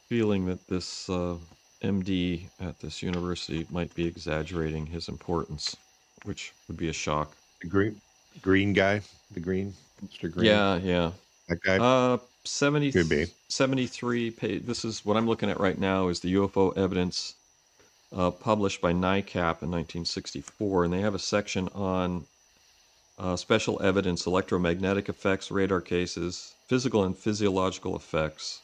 feeling that this uh, MD at this university might be exaggerating his importance, which would be a shock. The green, green guy, the green, Mr. Green. Yeah, yeah. that guy. Uh, 70, Could be. 73 page. This is what I'm looking at right now is the UFO evidence uh, published by NICAP in 1964, and they have a section on uh, special evidence, electromagnetic effects, radar cases, physical and physiological effects.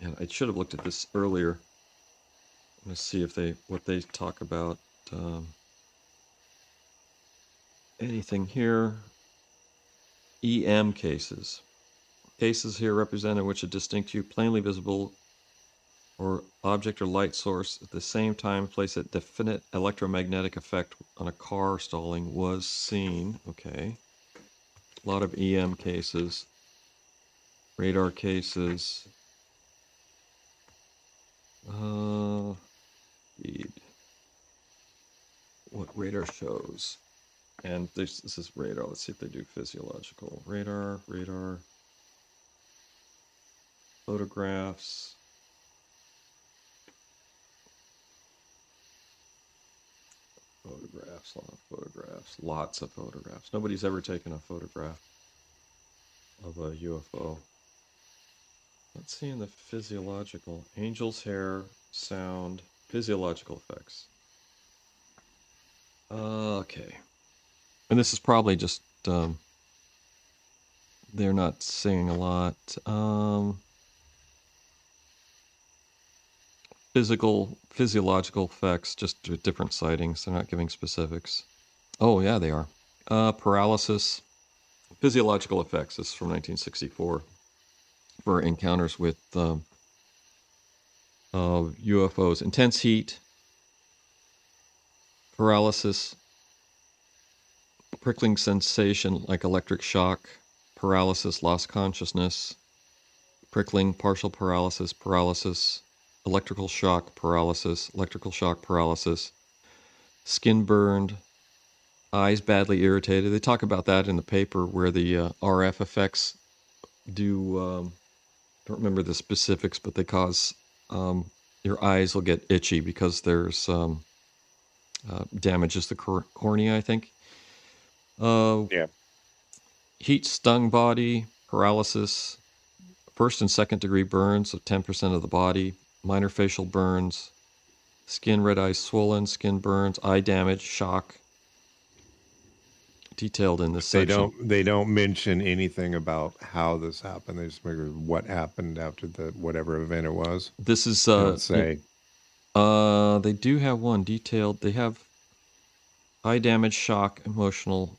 And I should have looked at this earlier. Let's see if they what they talk about. Um, anything here? EM cases. Cases here represented in which a distinct hue, plainly visible, or object or light source at the same time place a definite electromagnetic effect on a car stalling was seen. Okay. A lot of EM cases, radar cases. Uh, what radar shows. And this, this is radar. Let's see if they do physiological. Radar, radar, photographs. Photographs, lot of photographs, lots of photographs. Nobody's ever taken a photograph of a UFO. Let's see in the physiological angel's hair, sound, physiological effects. Okay. And this is probably just um, they're not saying a lot. Um, physical, physiological effects, just different sightings. They're not giving specifics. Oh yeah, they are. Uh, paralysis, physiological effects. This is from 1964 for encounters with um, uh, UFOs. Intense heat, paralysis, prickling sensation like electric shock, paralysis, lost consciousness, prickling, partial paralysis, paralysis, electrical shock, paralysis, electrical shock, paralysis, skin burned, eyes badly irritated. They talk about that in the paper where the uh, RF effects do. Um, don't remember the specifics, but they cause um, your eyes will get itchy because there's um, uh, damages the cor- cornea. I think. Uh, Yeah. Heat stung body, paralysis, first and second degree burns of 10% of the body, minor facial burns, skin, red eyes swollen, skin burns, eye damage, shock. Detailed in this They section. don't. They don't mention anything about how this happened. They just figure what happened after the whatever event it was. This is uh, say. Uh, they do have one detailed. They have eye damage, shock, emotional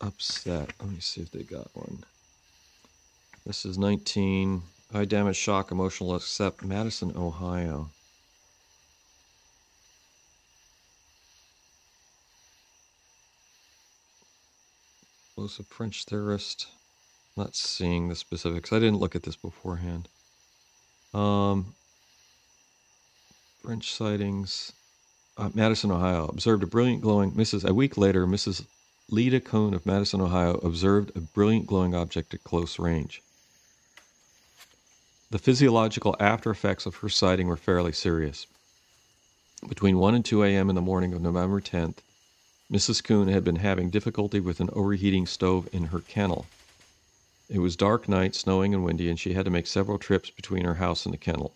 upset. Let me see if they got one. This is 19 eye damage, shock, emotional upset, Madison, Ohio. Was a French theorist. Not seeing the specifics. I didn't look at this beforehand. Um, French sightings. Uh, Madison, Ohio, observed a brilliant glowing. Mrs. A week later, Mrs. Leda Cohn of Madison, Ohio, observed a brilliant glowing object at close range. The physiological after effects of her sighting were fairly serious. Between 1 and 2 a.m. in the morning of November 10th, Mrs. Kuhn had been having difficulty with an overheating stove in her kennel. It was dark night, snowing and windy, and she had to make several trips between her house and the kennel.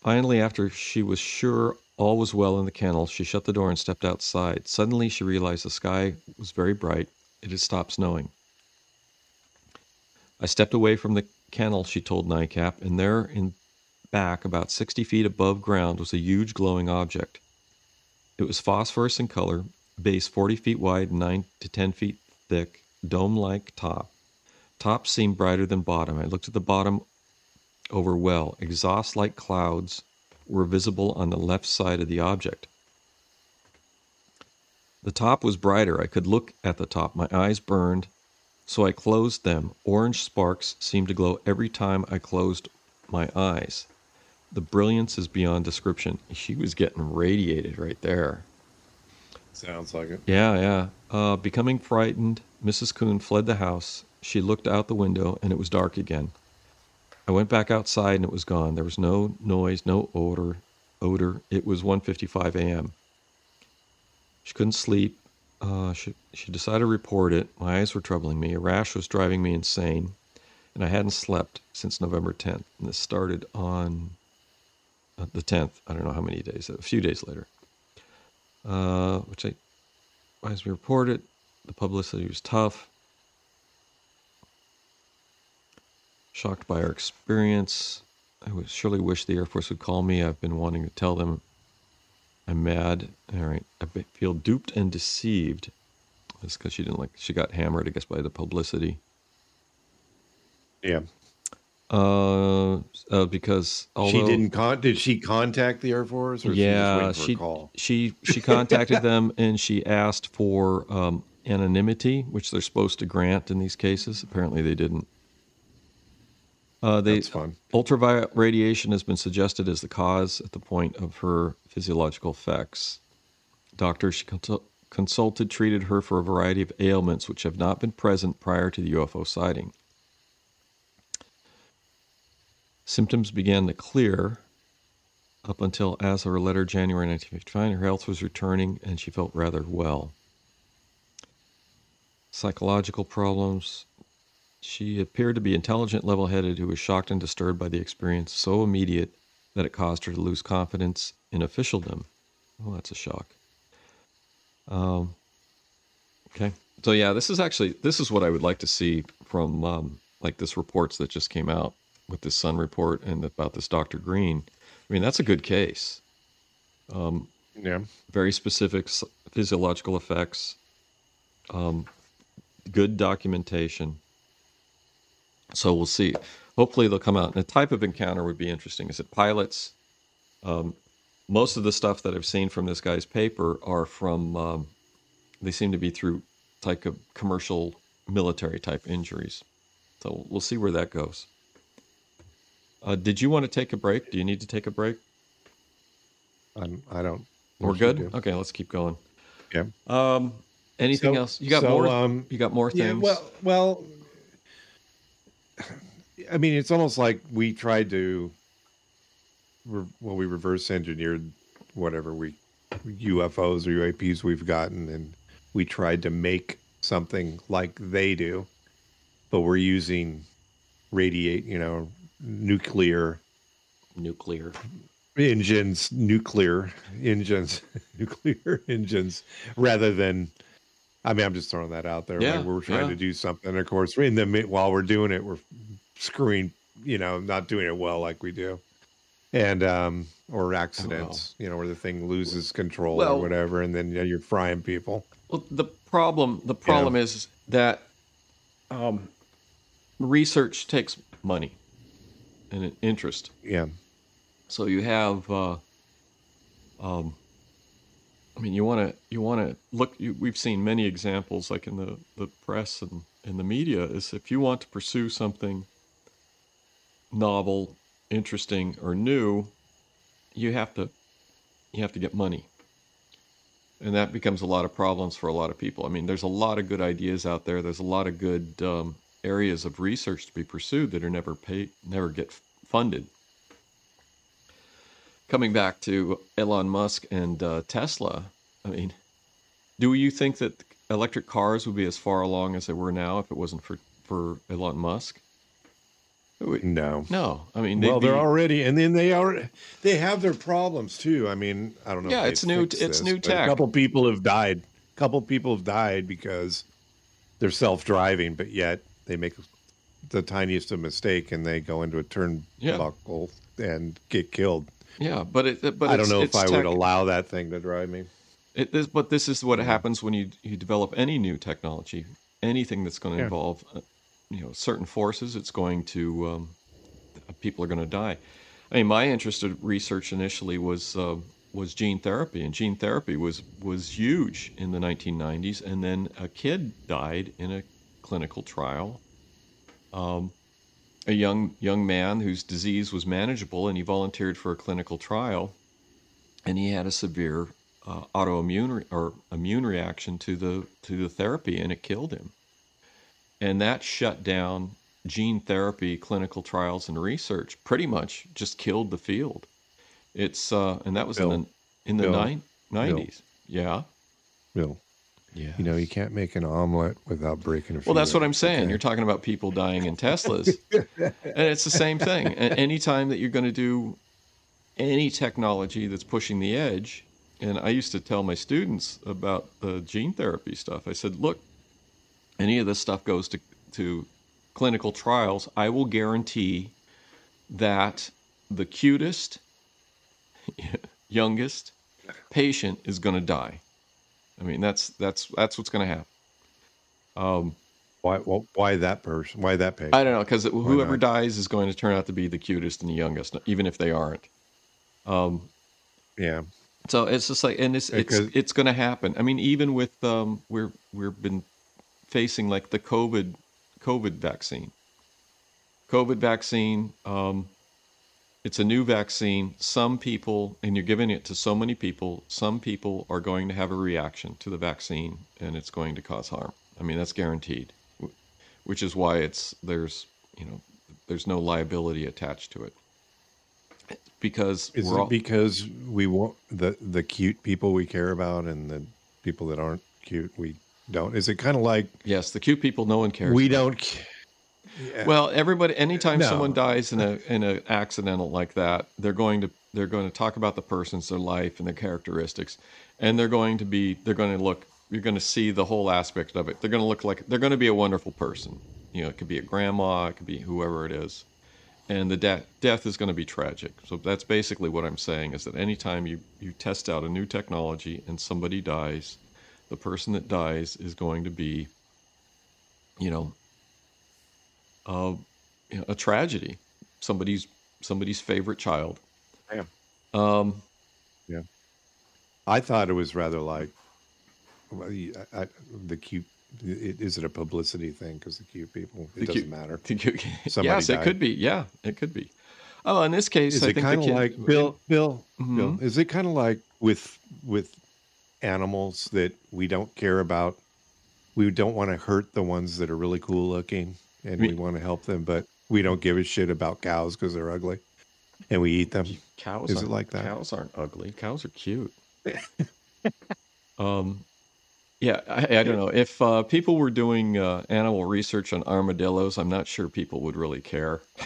Finally, after she was sure all was well in the kennel, she shut the door and stepped outside. Suddenly, she realized the sky was very bright. It had stopped snowing. I stepped away from the kennel, she told NICAP, and there in back, about 60 feet above ground, was a huge glowing object. It was phosphorus in color, base 40 feet wide, 9 to 10 feet thick, dome like top. Top seemed brighter than bottom. I looked at the bottom over well. Exhaust like clouds were visible on the left side of the object. The top was brighter. I could look at the top. My eyes burned, so I closed them. Orange sparks seemed to glow every time I closed my eyes. The brilliance is beyond description. She was getting radiated right there. Sounds like it. Yeah, yeah. Uh, becoming frightened, Mrs. Kuhn fled the house. She looked out the window, and it was dark again. I went back outside, and it was gone. There was no noise, no odor. Odor. It was 1:55 a.m. She couldn't sleep. Uh, she she decided to report it. My eyes were troubling me. A rash was driving me insane, and I hadn't slept since November 10th. And this started on uh, the 10th. I don't know how many days. A few days later uh, which I, as we reported, the publicity was tough. Shocked by our experience. I would surely wish the Air Force would call me. I've been wanting to tell them I'm mad. All right. I feel duped and deceived. That's because she didn't like, she got hammered, I guess, by the publicity. Yeah. Uh, uh, because although, she didn't con- did she contact the Air Force or yeah she she, she she contacted them [laughs] and she asked for um, anonymity which they're supposed to grant in these cases apparently they didn't uh, they, That's fun. Ultraviolet radiation has been suggested as the cause at the point of her physiological effects. Doctors she consulted treated her for a variety of ailments which have not been present prior to the UFO sighting. Symptoms began to clear up until, as of her letter January 1959, her health was returning and she felt rather well. Psychological problems. She appeared to be intelligent, level headed, who was shocked and disturbed by the experience so immediate that it caused her to lose confidence in officialdom. Oh, that's a shock. Um, okay. So yeah, this is actually this is what I would like to see from um, like this reports that just came out with this Sun report and about this Dr. Green. I mean, that's a good case. Um, yeah. Very specific physiological effects, um, good documentation. So we'll see. Hopefully they'll come out. And the type of encounter would be interesting. Is it pilots? Um, most of the stuff that I've seen from this guy's paper are from, um, they seem to be through type of commercial military type injuries. So we'll see where that goes. Uh, did you want to take a break? Do you need to take a break? I'm, I don't. We're good. Do. Okay, let's keep going. Yeah. Um. Anything so, else? You got so, more. Um, you got more things. Yeah. Well. Well. I mean, it's almost like we tried to. Well, we reverse engineered whatever we UFOs or UAPs we've gotten, and we tried to make something like they do, but we're using radiate, you know, nuclear nuclear. engines nuclear engines [laughs] nuclear engines rather than i mean i'm just throwing that out there. Yeah, like we're trying yeah. to do something of course in the while we're doing it we're screwing you know not doing it well like we do and um or accidents oh, you know where the thing loses control well, or whatever and then you know, you're frying people well the problem the problem yeah. is that um research takes money and an interest. Yeah. So you have, uh, um, I mean, you want to you want to look. You, we've seen many examples, like in the the press and in the media, is if you want to pursue something novel, interesting, or new, you have to you have to get money. And that becomes a lot of problems for a lot of people. I mean, there's a lot of good ideas out there. There's a lot of good um, areas of research to be pursued that are never paid, never get funded. Coming back to Elon Musk and uh, Tesla, I mean, do you think that electric cars would be as far along as they were now if it wasn't for, for Elon Musk? No. No, I mean, Well, they're be- already, and then they are, they have their problems too. I mean, I don't know. Yeah, it's new- it's this, new tech. A couple people have died. A couple people have died because they're self-driving, but yet they make the tiniest of mistake and they go into a Yeah. turnbuckle and get killed. yeah, but it, but I don't know if I tech- would allow that thing to drive me. It, this, but this is what happens when you you develop any new technology, anything that's going to Yeah. involve, uh, you know, certain forces. It's going to um, people are going to die. I mean, my interest in research initially was uh, was gene therapy, and gene therapy was was huge in the 1990s. And then a kid died in a clinical trial. Um, a young young man whose disease was manageable, and he volunteered for a clinical trial, and he had a severe uh, autoimmune re- or immune reaction to the to the therapy, and it killed him. And that shut down gene therapy clinical trials and research. Pretty much just killed the field. It's uh, and that was in the in the Bill. nine, 90s. Yeah, Bill, yeah. you know, you can't make an omelet without breaking a Well, that's what I'm saying. okay? You're talking about people dying in Teslas, [laughs] and it's the same thing. Anytime that you're going to do any technology that's pushing the edge, and I used to tell my students about the gene therapy stuff. I said, look, any of this stuff goes to to clinical trials, I will guarantee that the cutest, [laughs] youngest patient is going to die. I mean, that's that's that's what's going to happen. Um, Why, why, why that person? Why that page? I don't know because whoever not? dies is going to turn out to be the cutest and the youngest, even if they aren't. Um, yeah. so it's just like, and it's it's it's going to happen. I mean, even with um, we're we've been facing like the COVID COVID vaccine. COVID vaccine. Um, it's a new vaccine. Some people, and you're giving it to so many people. Some people are going to have a reaction to the vaccine, and it's going to cause harm. I mean, that's guaranteed. Which is why it's there's you know there's no liability attached to it because Is it because we want the the cute people we care about and the people that aren't cute we don't? Is it kind of like Yes, the cute people no one cares. we about. don't? Yeah. Well, everybody anytime No. someone dies in a in an accidental like that, they're going to they're going to talk about the person's their life and their characteristics and they're going to be they're going to look you're going to see the whole aspect of it. They're going to look like they're going to be a wonderful person. You know, it could be a grandma, it could be whoever it is. And the death death is going to be tragic. So that's basically what I'm saying is that anytime you you test out a new technology and somebody dies, the person that dies is going to be you know uh, you know, a tragedy. Somebody's somebody's favorite child. Yeah. Um, I thought it was rather like well, I, I, the cute. It, is it a publicity thing? Because the cute people, it The doesn't cute- matter. [laughs] think you- Somebody yes, it could be. Yeah, it could be. Oh, in this case, Is I it kind of like Bill? Bill, Mhm. Bill. Is it kind of like with with animals that we don't care about? We don't want to hurt the ones that are really cool looking, and Me- we want to help them, but we don't give a shit about cows because they're ugly, and we eat them. Cows Is it like that? Cows aren't ugly. Cows are cute. [laughs] um, yeah, I, I don't know. If uh, people were doing uh, animal research on armadillos, I'm not sure people would really care. [laughs]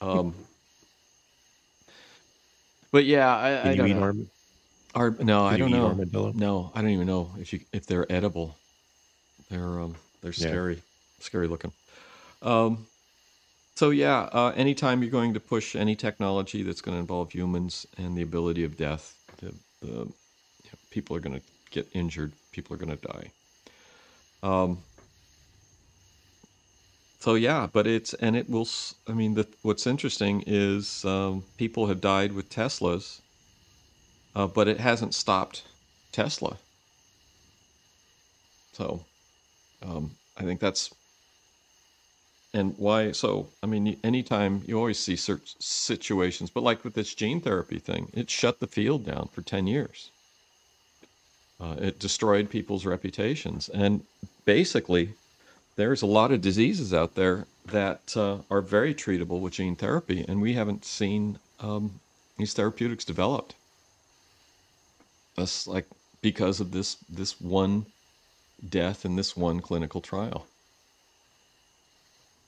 um, but yeah, I, I don't know. Ar- no, I Can don't know. armadillo? No, I don't even know if you if they're edible. They're um they're Yeah. scary, scary looking. Um, so yeah, uh, anytime you're going to push any technology that's going to involve humans and the ability of death, the, the you know, people are going to get injured. People are going to die. Um. So yeah, but it's and it will. I mean, the, what's interesting is um, people have died with Teslas uh, but it hasn't stopped Tesla. So, um, I think that's and why. So, I mean, anytime you always see certain situations, but like with this gene therapy thing, it shut the field down for ten years. Uh, it destroyed people's reputations, and basically, there's a lot of diseases out there that uh, are very treatable with gene therapy, and we haven't seen um, these therapeutics developed. That's like because of this this one death in this one clinical trial.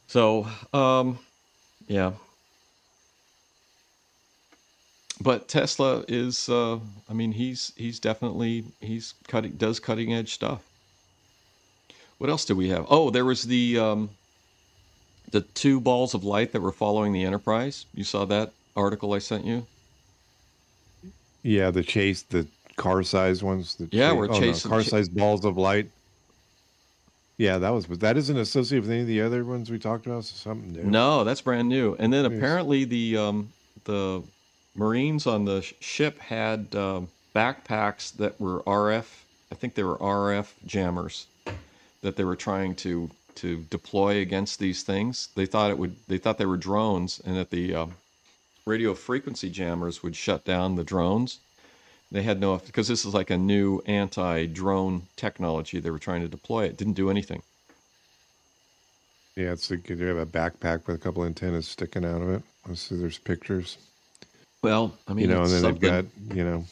So, um, yeah. But Tesla is, uh, I mean, he's he's definitely he's cutting does cutting edge stuff. What else do we have? Oh, there was the um, the two balls of light that were following the Enterprise. You saw that article I sent you? Yeah, the chase, the car sized ones. The Yeah, cha- we're oh, no, chasing- car sized balls of light. Yeah, that was, but that isn't associated with any of the other ones we talked about. So something new. No, that's brand new. And then apparently the um, the Marines on the sh- ship had um, backpacks that were RF. I think they were RF jammers that they were trying to to deploy against these things. They thought it would. They thought they were drones, and that the um, radio frequency jammers would shut down the drones. They had no because this is like a new anti-drone technology. They were trying to deploy. It didn't do anything. Yeah, it's like you have a backpack with a couple antennas sticking out of it. I see there's pictures. Well, I mean, you know, and then something. they've got, you know,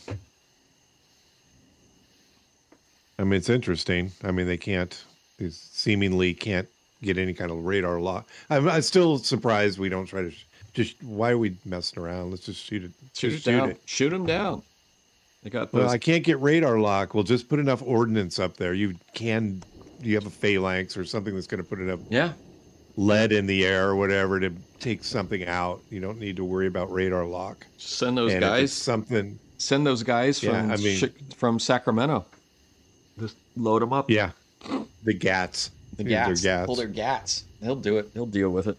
I mean, it's interesting. I mean, they can't, they seemingly can't get any kind of radar lock. I'm, I'm still surprised we don't try to sh- just, why are we messing around? Let's just shoot it. Shoot just it down. Shoot them down. They got those. Well, I can't get radar lock. Well, just put enough ordnance up there. You can, you have a phalanx or something that's going to put enough yeah, lead in the air or whatever to take something out. You don't need to worry about radar lock. just send those and guys. something, Send those guys Yeah, from I mean- Chi- from Sacramento. Just load them up. yeah, the gats. the Yeah, they're gats. gats. Pull their gats. They'll do it. They'll deal with it.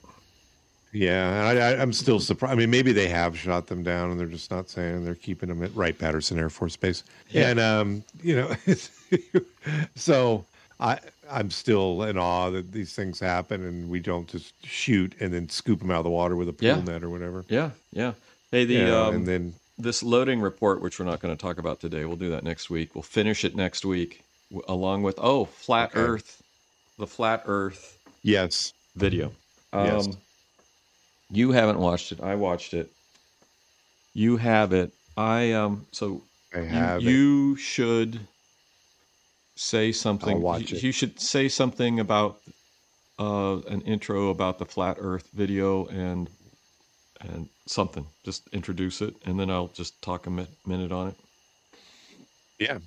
Yeah, I, I, I'm still surprised. I mean, maybe they have shot them down, and they're just not saying they're keeping them at Wright Patterson Air Force Base. Yeah. And um, you know, [laughs] so I I'm still in awe that these things happen, and we don't just shoot and then scoop them out of the water with a pool Yeah. net or whatever. Yeah, yeah. Hey, the Yeah, um, and then this Loedding report, which we're not going to talk about today, we'll do that next week. We'll finish it next week, w- along with oh, flat Okay. Earth, the flat Earth yes, video. Um, Yes. You haven't watched it. I watched it. You have it. I um. So I you, have it. you should say something. I'll watch you, it. you should say something about uh, an intro about the flat Earth video and and something. Just introduce it, and then I'll just talk a mi- minute on it. Yeah.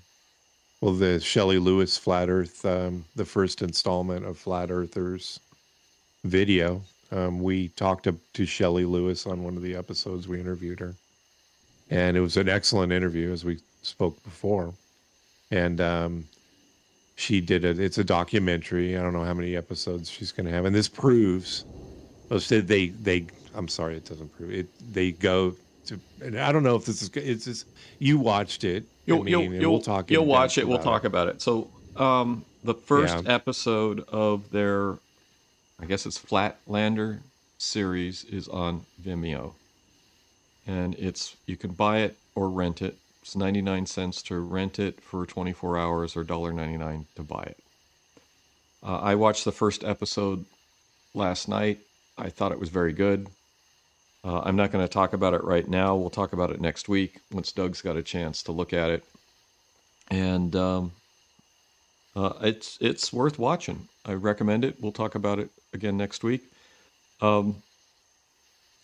Well, the Shelley Lewis Flat Earth, um, the first installment of Flat Earthers video. Um, we talked to, to Shelley Lewis on one of the episodes. We interviewed her, and it was an excellent interview, as we spoke before. And um, she did it. It's a documentary. I don't know how many episodes she's going to have, and this proves. Oh, they they. I'm sorry, it doesn't prove it. They go to. And I don't know if this is. It's just you watched it. You'll mean, you'll you'll, we'll talk. you'll watch it. We'll talk about it. So um, the first Yeah. episode of their, I guess it's Flatlander series is on Vimeo, and it's you can buy it or rent it. It's ninety nine cents to rent it for twenty four hours, or $1.99 to buy it. Uh, I watched the first episode last night. I thought it was very good. Uh, I'm not going to talk about it right now. We'll talk about it next week once Doug's got a chance to look at it. And um, uh, it's it's worth watching. I recommend it. We'll talk about it again next week. Um,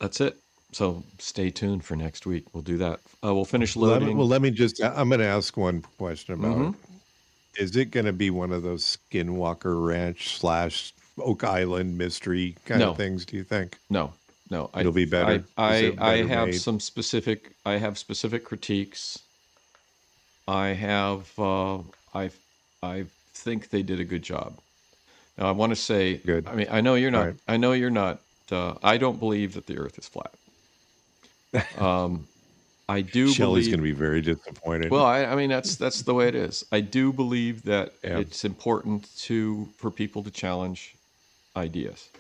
that's it. So stay tuned for next week. We'll do that. Uh, we'll finish Let me, Loedding. well, let me just. I'm going to ask one question about Mhm. it. Is it going to be one of those Skinwalker Ranch slash Oak Island mystery kind No. of things? Do you think? No, no. It'll be better. I I, it I have made? some specific. I have specific critiques. I have. Uh, I I think they did a good job. Now I want to say. Good. I mean, I know you're not. Right. I know you're not. Uh, I don't believe that the Earth is flat. [laughs] Um, I do Shelley's going to be very disappointed. Well, I, I mean that's that's the way it is. I do believe that Yeah. it's important to for people to challenge ideas,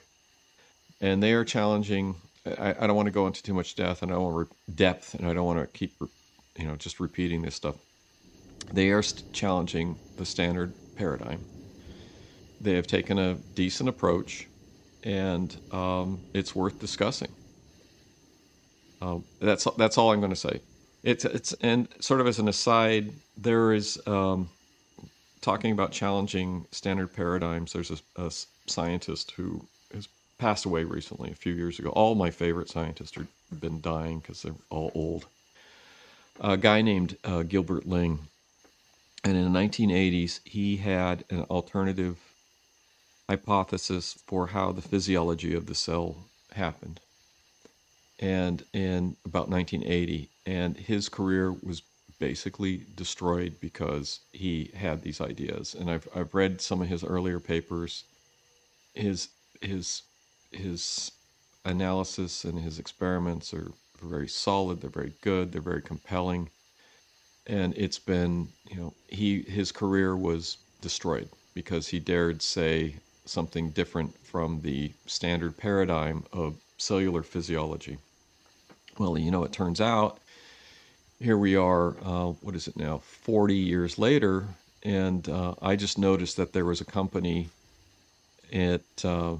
and they are challenging. I, I don't want to go into too much depth, and I don't want re- depth, and I don't want to keep, you know, just repeating this stuff. They are st- challenging the standard paradigm. They have taken a decent approach, and um, it's worth discussing. Um, that's that's all I'm going to say. It's it's and sort of as an aside, there is um, talking about challenging standard paradigms. There's a scientist who has passed away recently, a few years ago. All my favorite scientists have been dying because they're all old. A guy named uh, Gilbert Ling, and in the 1980s, he had an alternative hypothesis for how the physiology of the cell happened. And in about 1980, and his career was basically destroyed because he had these ideas. And I've I've read some of his earlier papers. His his his analysis and his experiments are very solid. They're very good. They're very compelling. And it's been you know he his career was destroyed because he dared say something different from the standard paradigm of cellular physiology. Well, you know, it turns out here we are, uh, what is it now, 40 years later, and uh, I just noticed that there was a company it, uh,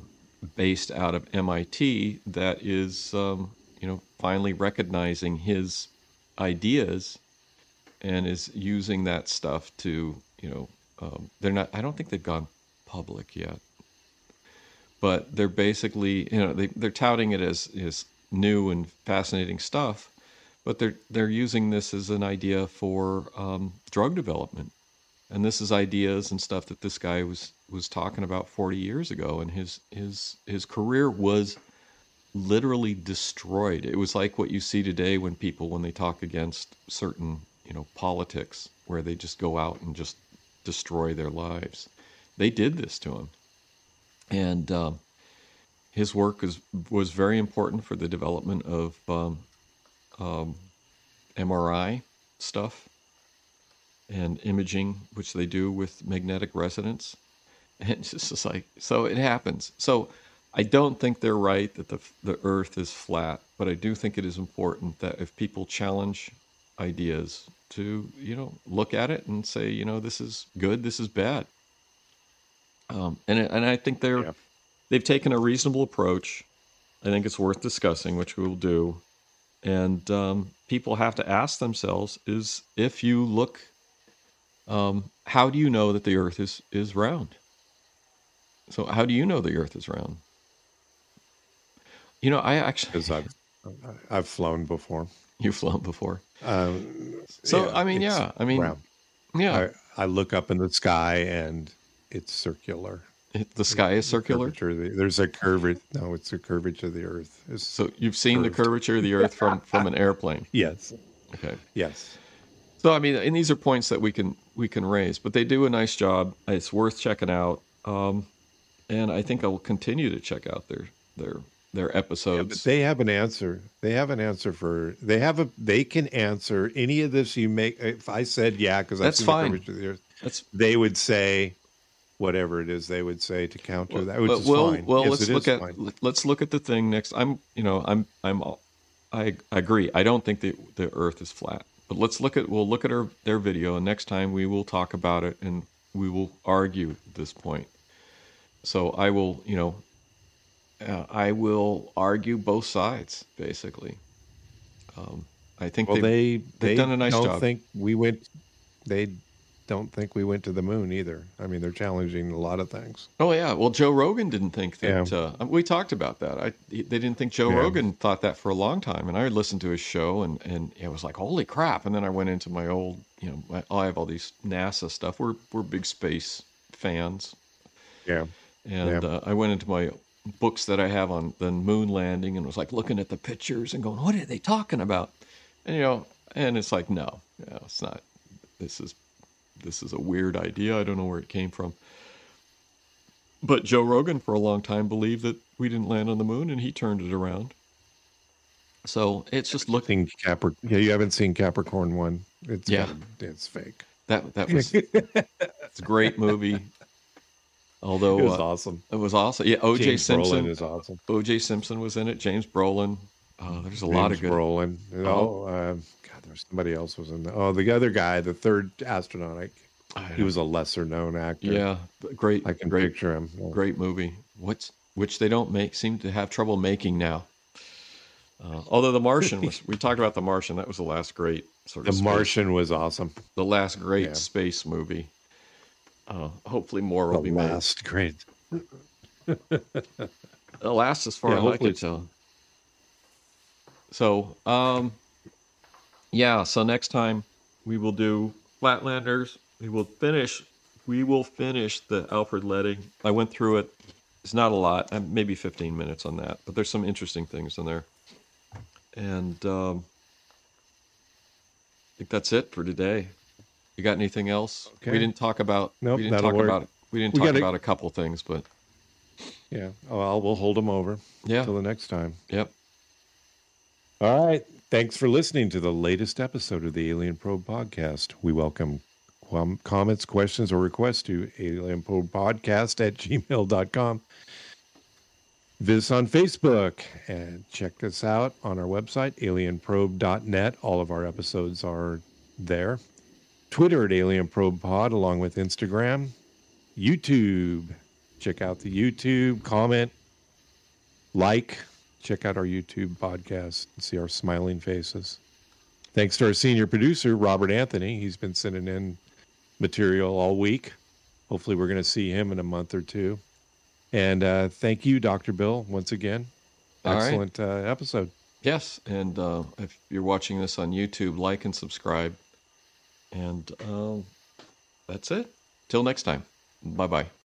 based out of MIT that is, um, you know, finally recognizing his ideas and is using that stuff to, you know, um, they're not, I don't think they've gone public yet, but they're basically, you know, they, they're touting it as, as new and fascinating stuff but they're they're using this as an idea for um, drug development, and this is ideas and stuff that this guy was was talking about 40 years ago, and his his his career was literally destroyed. It was like what you see today when people when they talk against certain you know politics, where they just go out and just destroy their lives. They did this to him, and um, his work was was very important for the development of um, um, MRI stuff and imaging, which they do with magnetic resonance. [laughs] And it's just like, so it happens. So I don't think they're right that the, the earth is flat, but I do think it is important that if people challenge ideas to, you know, look at it and say, you know, this is good, this is bad. Um, and, and I think they're, yeah. they've taken a reasonable approach. I think it's worth discussing, which we will do and um, people have to ask themselves is if you look um, how do you know that the earth is is round so how do you know the earth is round you know i actually because i've i've flown before you've flown before um, so yeah, i mean yeah i mean round. yeah I, I look up in the sky and it's circular the sky is circular. The there's a curvature. No, it's a curvature of the Earth. It's so you've seen curved. the curvature of the Earth from from an airplane. [laughs] yes. Okay. Yes. So I mean, and these are points that we can we can raise, but they do a nice job. It's worth checking out, um, and I think I will continue to check out their their their episodes. Yeah, they have an answer. They have an answer for. They have a. They can answer any of this you make. If I said yeah, because that's fine. The curvature of the Earth, that's they would say whatever it is they would say to counter well, that, which is well, fine. Well, yes, let's look at fine. let's look at the thing next. I'm you know I'm I'm I, I agree. I don't think the the Earth is flat, but let's look at we'll look at our, their video, and next time we will talk about it and we will argue this point. So I will you know uh, I will argue both sides basically. Um, I think well, they've, they, they've they done a nice don't job. Think we went. They don't think we went to the moon either. I mean, they're challenging a lot of things. Oh yeah, well, Joe Rogan didn't think that. Yeah. Uh, we talked about that. I they didn't think Joe yeah. Rogan thought that for a long time, and I listened to his show, and and it was like, holy crap! And then I went into my old, you know, my, I have all these NASA stuff. We're we're big space fans. Yeah. And yeah. Uh, I went into my books that I have on the moon landing, and was like looking at the pictures and going, what are they talking about? And you know, and it's like, no, no, it's not. This is this is a weird idea. I don't know where it came from. But Joe Rogan, for a long time, believed that we didn't land on the moon, and he turned it around. So it's just looking. Capricorn. Yeah, you haven't seen Capricorn one. It's yeah, it's fake. That that was [laughs] it's a great movie. Although it was uh, awesome. It was awesome. Yeah, O.J. Simpson Brolin is awesome. O.J. Simpson was in it. James Brolin. Uh, there's a James lot of good. Brolin. Oh, uh, God, there's somebody else was in there. Oh, the other guy, the third astronaut. he was a lesser known actor. Yeah, great. I can great, picture him. Yeah. Great movie. What's which they don't make seem to have trouble making now. Uh, although the Martian was, we talked about the Martian. That was the last great sort of. The Martian was awesome. The last great yeah. space movie. Uh, hopefully more will the be last made. great. the last, as far Yeah, as I tell. So, um, yeah. So next time we will do Flatlanders. We will finish. We will finish the Alfred Loedding. I went through it. It's not a lot. uh, Maybe 15 minutes on that, but there's some interesting things in there. And um, I think that's it for today. You got anything else? Okay. We didn't talk about. Nope, we didn't talk work. about. We didn't We talk gotta- about a couple things, but Yeah. Well, we'll hold them over yeah. until the next time. Yep. All right. Thanks for listening to the latest episode of the Alien Probe podcast. We welcome com- comments, questions, or requests to alienprobepodcast at gmail.com. Visit us on Facebook and check us out on our website, alienprobe.net. All of our episodes are there. Twitter at Alien Probe Pod, along with Instagram, YouTube. Check out the YouTube, comment, like, check out our YouTube podcast and see our smiling faces. Thanks to our senior producer, Robert Anthony. He's been sending in material all week. Hopefully, we're going to see him in a month or two. And uh, thank you, Dr. Bill, once again. All right. Excellent uh, episode. Yes, and uh, if you're watching this on YouTube, like and subscribe. And uh, that's it. Till next time. Bye bye.